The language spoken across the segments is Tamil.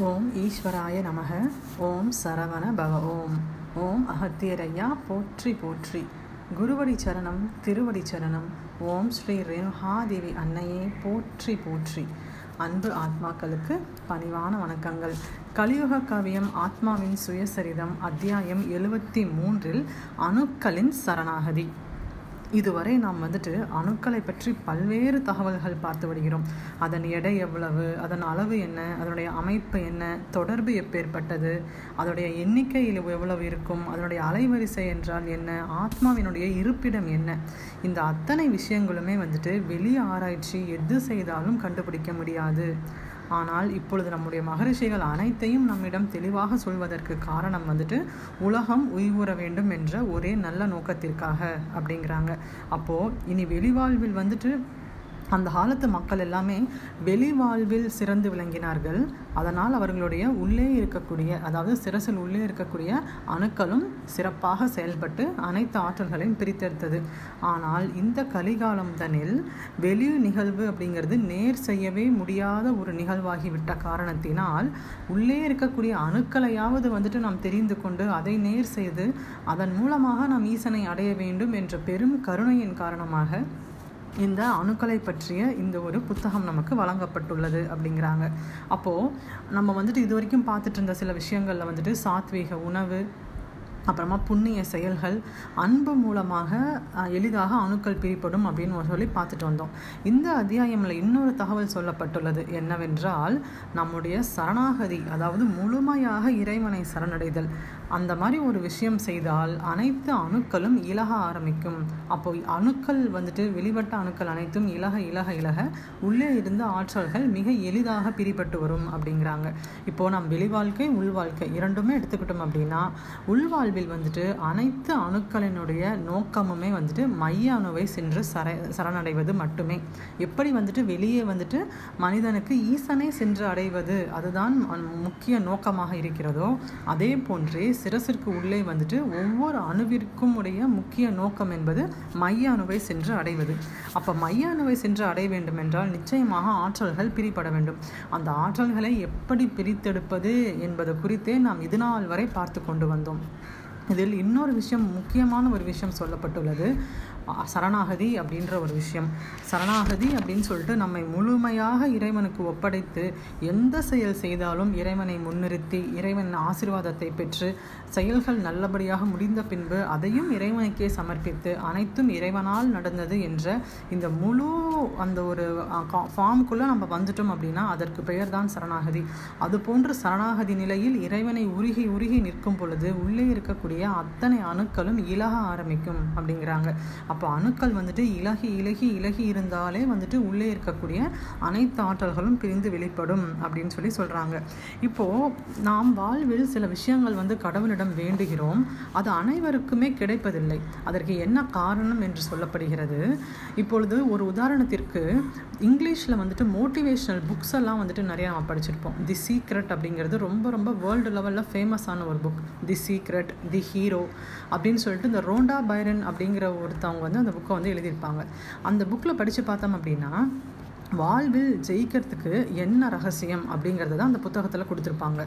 ஓம் ஈஸ்வராய நமக. ஓம் சரவண பவ. ஓம். ஓம் அகத்தியரையா போற்றி போற்றி. குருவடி சரணம் திருவடி சரணம். ஓம் ஸ்ரீ ரேணுகாதேவி அன்னையே போற்றி போற்றி. அன்பு ஆத்மாக்களுக்கு பணிவான வணக்கங்கள். கலியுக கவியம் ஆத்மாவின் சுயசரிதம் அத்தியாயம் எழுபத்தி மூன்றில் அணுக்களின் சரணாகதி. இதுவரை நாம் வந்துட்டு அணுக்களை பற்றி பல்வேறு தகவல்கள் பார்த்து வருகிறோம். அதன் எடை எவ்வளவு அதன் அளவு என்ன அதனுடைய அமைப்பு என்ன தொடர்பு எப்பேற்பட்டது அதனுடைய எண்ணிக்கையில் எவ்வளவு இருக்கும் அதனுடைய அலைவரிசை என்றால் என்ன ஆத்மாவினுடைய இருப்பிடம் என்ன இந்த அத்தனை விஷயங்களுமே வந்துட்டு வெளி ஆராய்ச்சி எது செய்தாலும் கண்டுபிடிக்க முடியாது. ஆனால் இப்பொழுது நம்முடைய மகரிஷிகள் அனைத்தையும் நம்மிடம் தெளிவாக சொல்வதற்கு காரணம் வந்துட்டு உலகம் உய்வுற வேண்டும் என்ற ஒரே நல்ல நோக்கத்திற்காக அப்படிங்கிறாங்க. அப்போது இனி வெளிவாழ்வில் வந்துட்டு அந்த காலத்து மக்கள் எல்லாமே வெளி வாழ்வில் சிறந்து விளங்கினார்கள். அதனால் அவர்களுடைய உள்ளே இருக்கக்கூடிய அதாவது சிரசில் உள்ளே இருக்கக்கூடிய அணுக்களும் சிறப்பாக செயல்பட்டு அனைத்து ஆற்றல்களையும் பிரித்தெடுத்தது. ஆனால் இந்த கலிகாலம் தனில் வெளி நிகழ்வு அப்படிங்கிறது நேர் செய்யவே முடியாத ஒரு நிகழ்வாகிவிட்ட காரணத்தினால் உள்ளே இருக்கக்கூடிய அணுக்களையாவது வந்துட்டு நாம் தெரிந்து கொண்டு அதை நேர் செய்து அதன் மூலமாக நாம் ஈசனை அடைய வேண்டும் என்ற பெரும் கருணையின் காரணமாக இந்த அணுக்களை பற்றிய இந்த ஒரு புத்தகம் நமக்கு வழங்கப்பட்டுள்ளது அப்படிங்கிறாங்க. அப்போது நம்ம வந்துட்டு இது வரைக்கும் பார்த்துட்டு இருந்த சில விஷயங்களில் வந்துட்டு சாத்வீக உணவு அப்புறமா புண்ணிய செயல்கள் அன்பு மூலமாக எளிதாக அணுக்கள் பிரிப்படும் அப்படின்னு சொல்லி பார்த்துட்டு வந்தோம். இந்த அத்தியாயமில் இன்னொரு தகவல் சொல்லப்பட்டுள்ளது என்னவென்றால் நம்முடைய சரணாகதி அதாவது முழுமையாக இறைவனை சரணடைதல் அந்த மாதிரி ஒரு விஷயம் செய்தால் அனைத்து அணுக்களும் இலக ஆரம்பிக்கும். அப்போ அணுக்கள் வந்துட்டு வெளிவட்ட அணுக்கள் அனைத்தும் இலக இலக இலக உள்ளே இருந்த ஆற்றல்கள் மிக எளிதாக பிரிபட்டு வரும் அப்படிங்கிறாங்க. இப்போ நம் வெளிவாழ்க்கை உள்வாழ்க்கை உள் வாழ்க்கை இரண்டுமே எடுத்துக்கிட்டோம் அப்படின்னா உள்வாழ்வில் வந்துட்டு அனைத்து அணுக்களினுடைய நோக்கமுமே வந்துட்டு மைய அணுவை சென்று சர சரணடைவது மட்டுமே. எப்படி வந்துட்டு வெளியே வந்துட்டு மனிதனுக்கு ஈசனை சென்று அடைவது அதுதான் முக்கிய நோக்கமாக இருக்கிறதோ அதே போன்றே சிரசிற்கு உள்ளே வந்துட்டு ஒவ்வொரு அணுவிற்கும் உடைய முக்கிய நோக்கம் என்பது மைய அணுவை சென்று அடைவது. அப்போ மைய அணுவை சென்று அடைய வேண்டும் என்றால் நிச்சயமாக ஆற்றல்கள் பிரிப்பட வேண்டும். அந்த ஆற்றல்களை எப்படி பிரித்தெடுப்பது என்பது குறித்தே நாம் இதுநாள் வரை பார்த்து கொண்டு வந்தோம். இதில் இன்னொரு விஷயம் முக்கியமான ஒரு விஷயம் சொல்லப்பட்டுள்ளது. சரணாகதி அப்படின்ற ஒரு விஷயம். சரணாகதி அப்படின்னு சொல்லிட்டு நம்மை முழுமையாக இறைவனுக்கு ஒப்படைத்து எந்த செயல் செய்தாலும் இறைவனை முன்னிறுத்தி இறைவன் ஆசிர்வாதத்தை பெற்று செயல்கள் நல்லபடியாக முடிந்த பின்பு அதையும் இறைவனுக்கே சமர்ப்பித்து அனைத்தும் இறைவனால் நடந்தது என்ற இந்த முழு அந்த ஒரு ஃபார்முக்குள்ளே நம்ம வந்துட்டோம் அப்படின்னா அதற்கு பெயர் தான் சரணாகதி. அது போன்ற சரணாகதி நிலையில் இறைவனை உருகி உருகி நிற்கும் பொழுது உள்ளே இருக்கக்கூடிய அத்தனை அணுக்களும் இலக ஆரம்பிக்கும் அப்படிங்கிறாங்க. அப்போ அணுக்கள் வந்துட்டு இலகி இலகி இலகி இருந்தாலே வந்துட்டு உள்ளே இருக்கக்கூடிய அனைத்து ஆற்றல்களும் பிரிந்து வெளிப்படும் அப்படின்னு சொல்லி சொல்கிறாங்க இப்போது நாம் வாழ்வில் சில விஷயங்கள் வந்து கடவுளிடம் வேண்டுகிறோம். அது அனைவருக்குமே கிடைப்பதில்லை. அதற்கு என்ன காரணம் என்று சொல்லப்படுகிறது? இப்பொழுது ஒரு உதாரணத்திற்கு இங்கிலீஷில் வந்துட்டு மோட்டிவேஷ்னல் புக்ஸ் எல்லாம் வந்துட்டு நிறையா நம்ம படிச்சிருப்போம். தி சீக்ரெட் அப்படிங்கிறது ரொம்ப ரொம்ப வேர்ல்டு லெவலில் ஃபேமஸான ஒரு book The Secret The Hero அப்படின்னு சொல்லிட்டு இந்த ரோண்டா பைரன் அப்படிங்கிற ஒருத்தவங்க வந்து அந்த புக்கை வந்து எழுதியிருப்பாங்க. அந்த புக்கில் படித்து பார்த்தோம் அப்படின்னா வாழ்வில் ஜெயிக்கிறதுக்கு என்ன ரகசியம் அப்படிங்கிறத தான் அந்த புத்தகத்தில் கொடுத்துருப்பாங்க.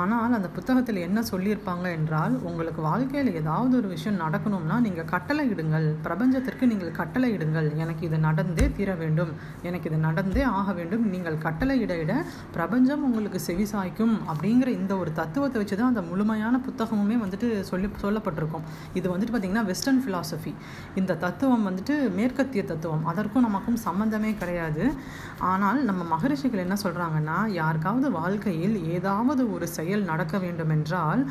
ஆனால் அந்த புத்தகத்தில் என்ன சொல்லியிருப்பாங்க என்றால் உங்களுக்கு வாழ்க்கையில் ஏதாவது ஒரு விஷயம் நடக்கணும்னா நீங்கள் கட்டளை இடுங்கள். பிரபஞ்சத்திற்கு நீங்கள் கட்டளை இடுங்கள். எனக்கு இது நடந்தே தீர வேண்டும். எனக்கு இது நடந்தே ஆக வேண்டும். நீங்கள் கட்டளை இட இட பிரபஞ்சம் உங்களுக்கு செவிசாய்க்கும் அப்படிங்கிற இந்த ஒரு தத்துவத்தை வச்சு தான் அந்த முழுமையான புத்தகமுமே வந்துட்டு சொல்லி சொல்லப்பட்டிருக்கும். இது வந்துட்டு பார்த்திங்கன்னா வெஸ்டர்ன் ஃபிலாசபி இந்த தத்துவம் வந்துட்டு மேற்கத்திய தத்துவம். அதற்கும் நமக்கும் சம்மந்தமே கிடையாது. ஆனால் நம்ம மகரிஷிகள் என்ன சொல்கிறாங்கன்னா யாருக்காவது வாழ்க்கையில் ஏதாவது ஒரு செயல் நடக்க வேண்டும் என்றால்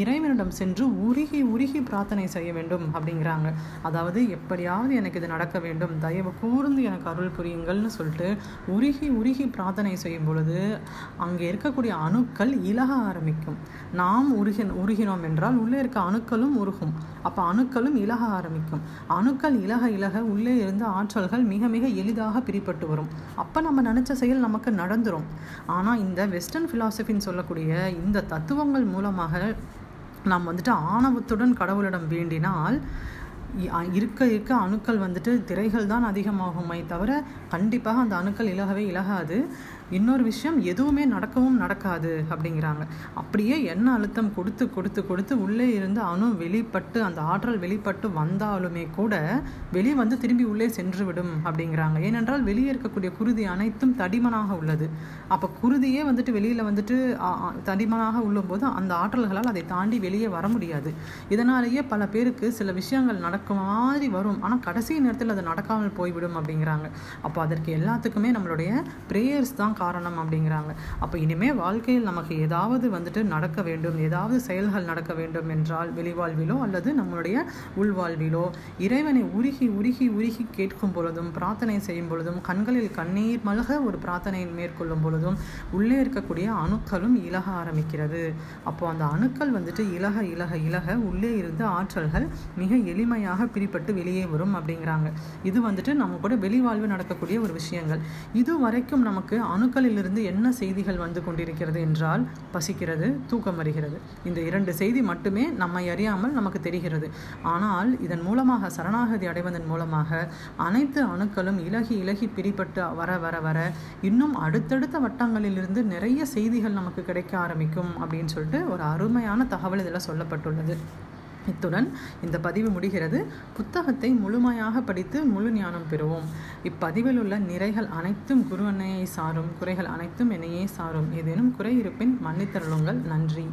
இறைவனிடம் சென்று உருகி உருகி பிரார்த்தனை செய்ய வேண்டும் அப்படிங்கிறாங்க. அதாவது எப்படியாவது எனக்கு இது நடக்க வேண்டும். தயவு கூர்ந்து எனக்கு அருள் புரியுங்கள்னு சொல்லிட்டு உருகி உருகி பிரார்த்தனை செய்யும் பொழுது அங்கே இருக்கக்கூடிய அணுக்கள் இலக ஆரம்பிக்கும். நாம் உருகி உருகினோம் என்றால் உள்ளே இருக்க அணுக்களும் உருகும். அப்போ அணுக்களும் இலக ஆரம்பிக்கும். அணுக்கள் இலக இலக உள்ளே இருந்த ஆற்றல்கள் மிக மிக எளிதாக பிரிப்பட்டு வரும். அப்போ நம்ம நினச்ச செயல் நமக்கு நடந்துடும் ஆனால் இந்த வெஸ்டர்ன் ஃபிலாசபின்னு சொல்லக்கூடிய இந்த தத்துவங்கள் மூலமாக நாம் வந்துட்டு ஆணவத்துடன் கடவுளிடம் வேண்டினால் இருக்க இருக்க அணுக்கள் வந்துட்டு திரைகள் தான் அதிகமாகுமே தவிர கண்டிப்பாக அந்த அணுக்கள் இலகவே இலகாது. இன்னொரு விஷயம் எதுவுமே நடக்கவும் நடக்காது அப்படிங்கிறாங்க. அப்படியே எண்ண அழுத்தம் கொடுத்து கொடுத்து கொடுத்து உள்ளே இருந்து அணு வெளிப்பட்டு அந்த ஆற்றல் வெளிப்பட்டு வந்தாலுமே கூட வெளியே வந்து திரும்பி உள்ளே சென்று விடும் அப்படிங்கிறாங்க. ஏனென்றால் வெளியே இருக்கக்கூடிய குருதி அனைத்தும் தடிமனாக உள்ளது. அப்போ குருதியே வந்துட்டு வெளியில் வந்துட்டு தடிமனாக உள்ளபோது அந்த ஆற்றல்களால் அதை தாண்டி வெளியே வர முடியாது. இதனாலேயே பல பேருக்கு சில விஷயங்கள் நடக்கும் மாதிரி வரும். ஆனால் கடைசி நேரத்தில் அது நடக்காமல் போய்விடும் அப்படிங்கிறாங்க. அப்போ அதற்கு எல்லாத்துக்குமே நம்மளுடைய ப்ரேயர்ஸ் தான் காரணம் அப்படிங்கிறாங்க. அப்போ இனிமே வாழ்க்கையில் நமக்கு ஏதாவது வந்துட்டு நடக்க வேண்டும் ஏதாவது செயல்கள் நடக்க வேண்டும் என்றால் வெளிவாழ்விலோ அல்லது நம்மளுடைய உள்வாழ்விலோ இறைவனை உருகி உருகி உருகி கேட்கும் பொழுதும் பிரார்த்தனை செய்யும் பொழுதும் கண்களில் கண்ணீர் மல்க ஒரு பிரார்த்தனையை மேற்கொள்ளும் பொழுதும் உள்ளே இருக்கக்கூடிய அணுக்களும் இலக ஆரம்பிக்கிறது. அப்போ அந்த அணுக்கள் வந்துட்டு இலக இலக இலக உள்ளே இருந்த ஆற்றல்கள் மிக எளிமையாக பிரிப்பட்டு வெளியே வரும் அப்படிங்கிறாங்க. இது வந்துட்டு நம்ம கூட வெளிவாழ்வு நடக்கக்கூடிய ஒரு விஷயங்கள். இது வரைக்கும் நமக்கு அணுக்களிலிருந்து என்ன செய்திகள் வந்து கொண்டிருக்கிறது என்றால் பசிக்கிறது தூக்கம் வருகிறது. இந்த இரண்டு செய்தி மட்டுமே நம்மை அறியாமல் நமக்கு தெரிகிறது. ஆனால் இதன் மூலமாக சரணாகதி அடைவதன் மூலமாக அனைத்து அணுக்களும் இலகி இலகி பிரிபட்டு வர வர வர இன்னும் அடுத்தடுத்த வட்டங்களிலிருந்து நிறைய செய்திகள் நமக்கு கிடைக்க ஆரம்பிக்கும் அப்படின்னு சொல்லிட்டு ஒரு அருமையான தகவல் இதில் சொல்லப்பட்டுள்ளது. இத்துடன் இந்த பதிவு முடிகிறது. புத்தகத்தை முழுமையாக படித்து முழு ஞானம் பெறுவோம். இப்பதிவில் உள்ள நிறைகள் அனைத்தும் குரு அன்னையை சாரும். குறைகள் அனைத்தும் என்னையே சாரும். ஏதேனும் குறை இருப்பின் மன்னித்தருளுங்கள். நன்றி.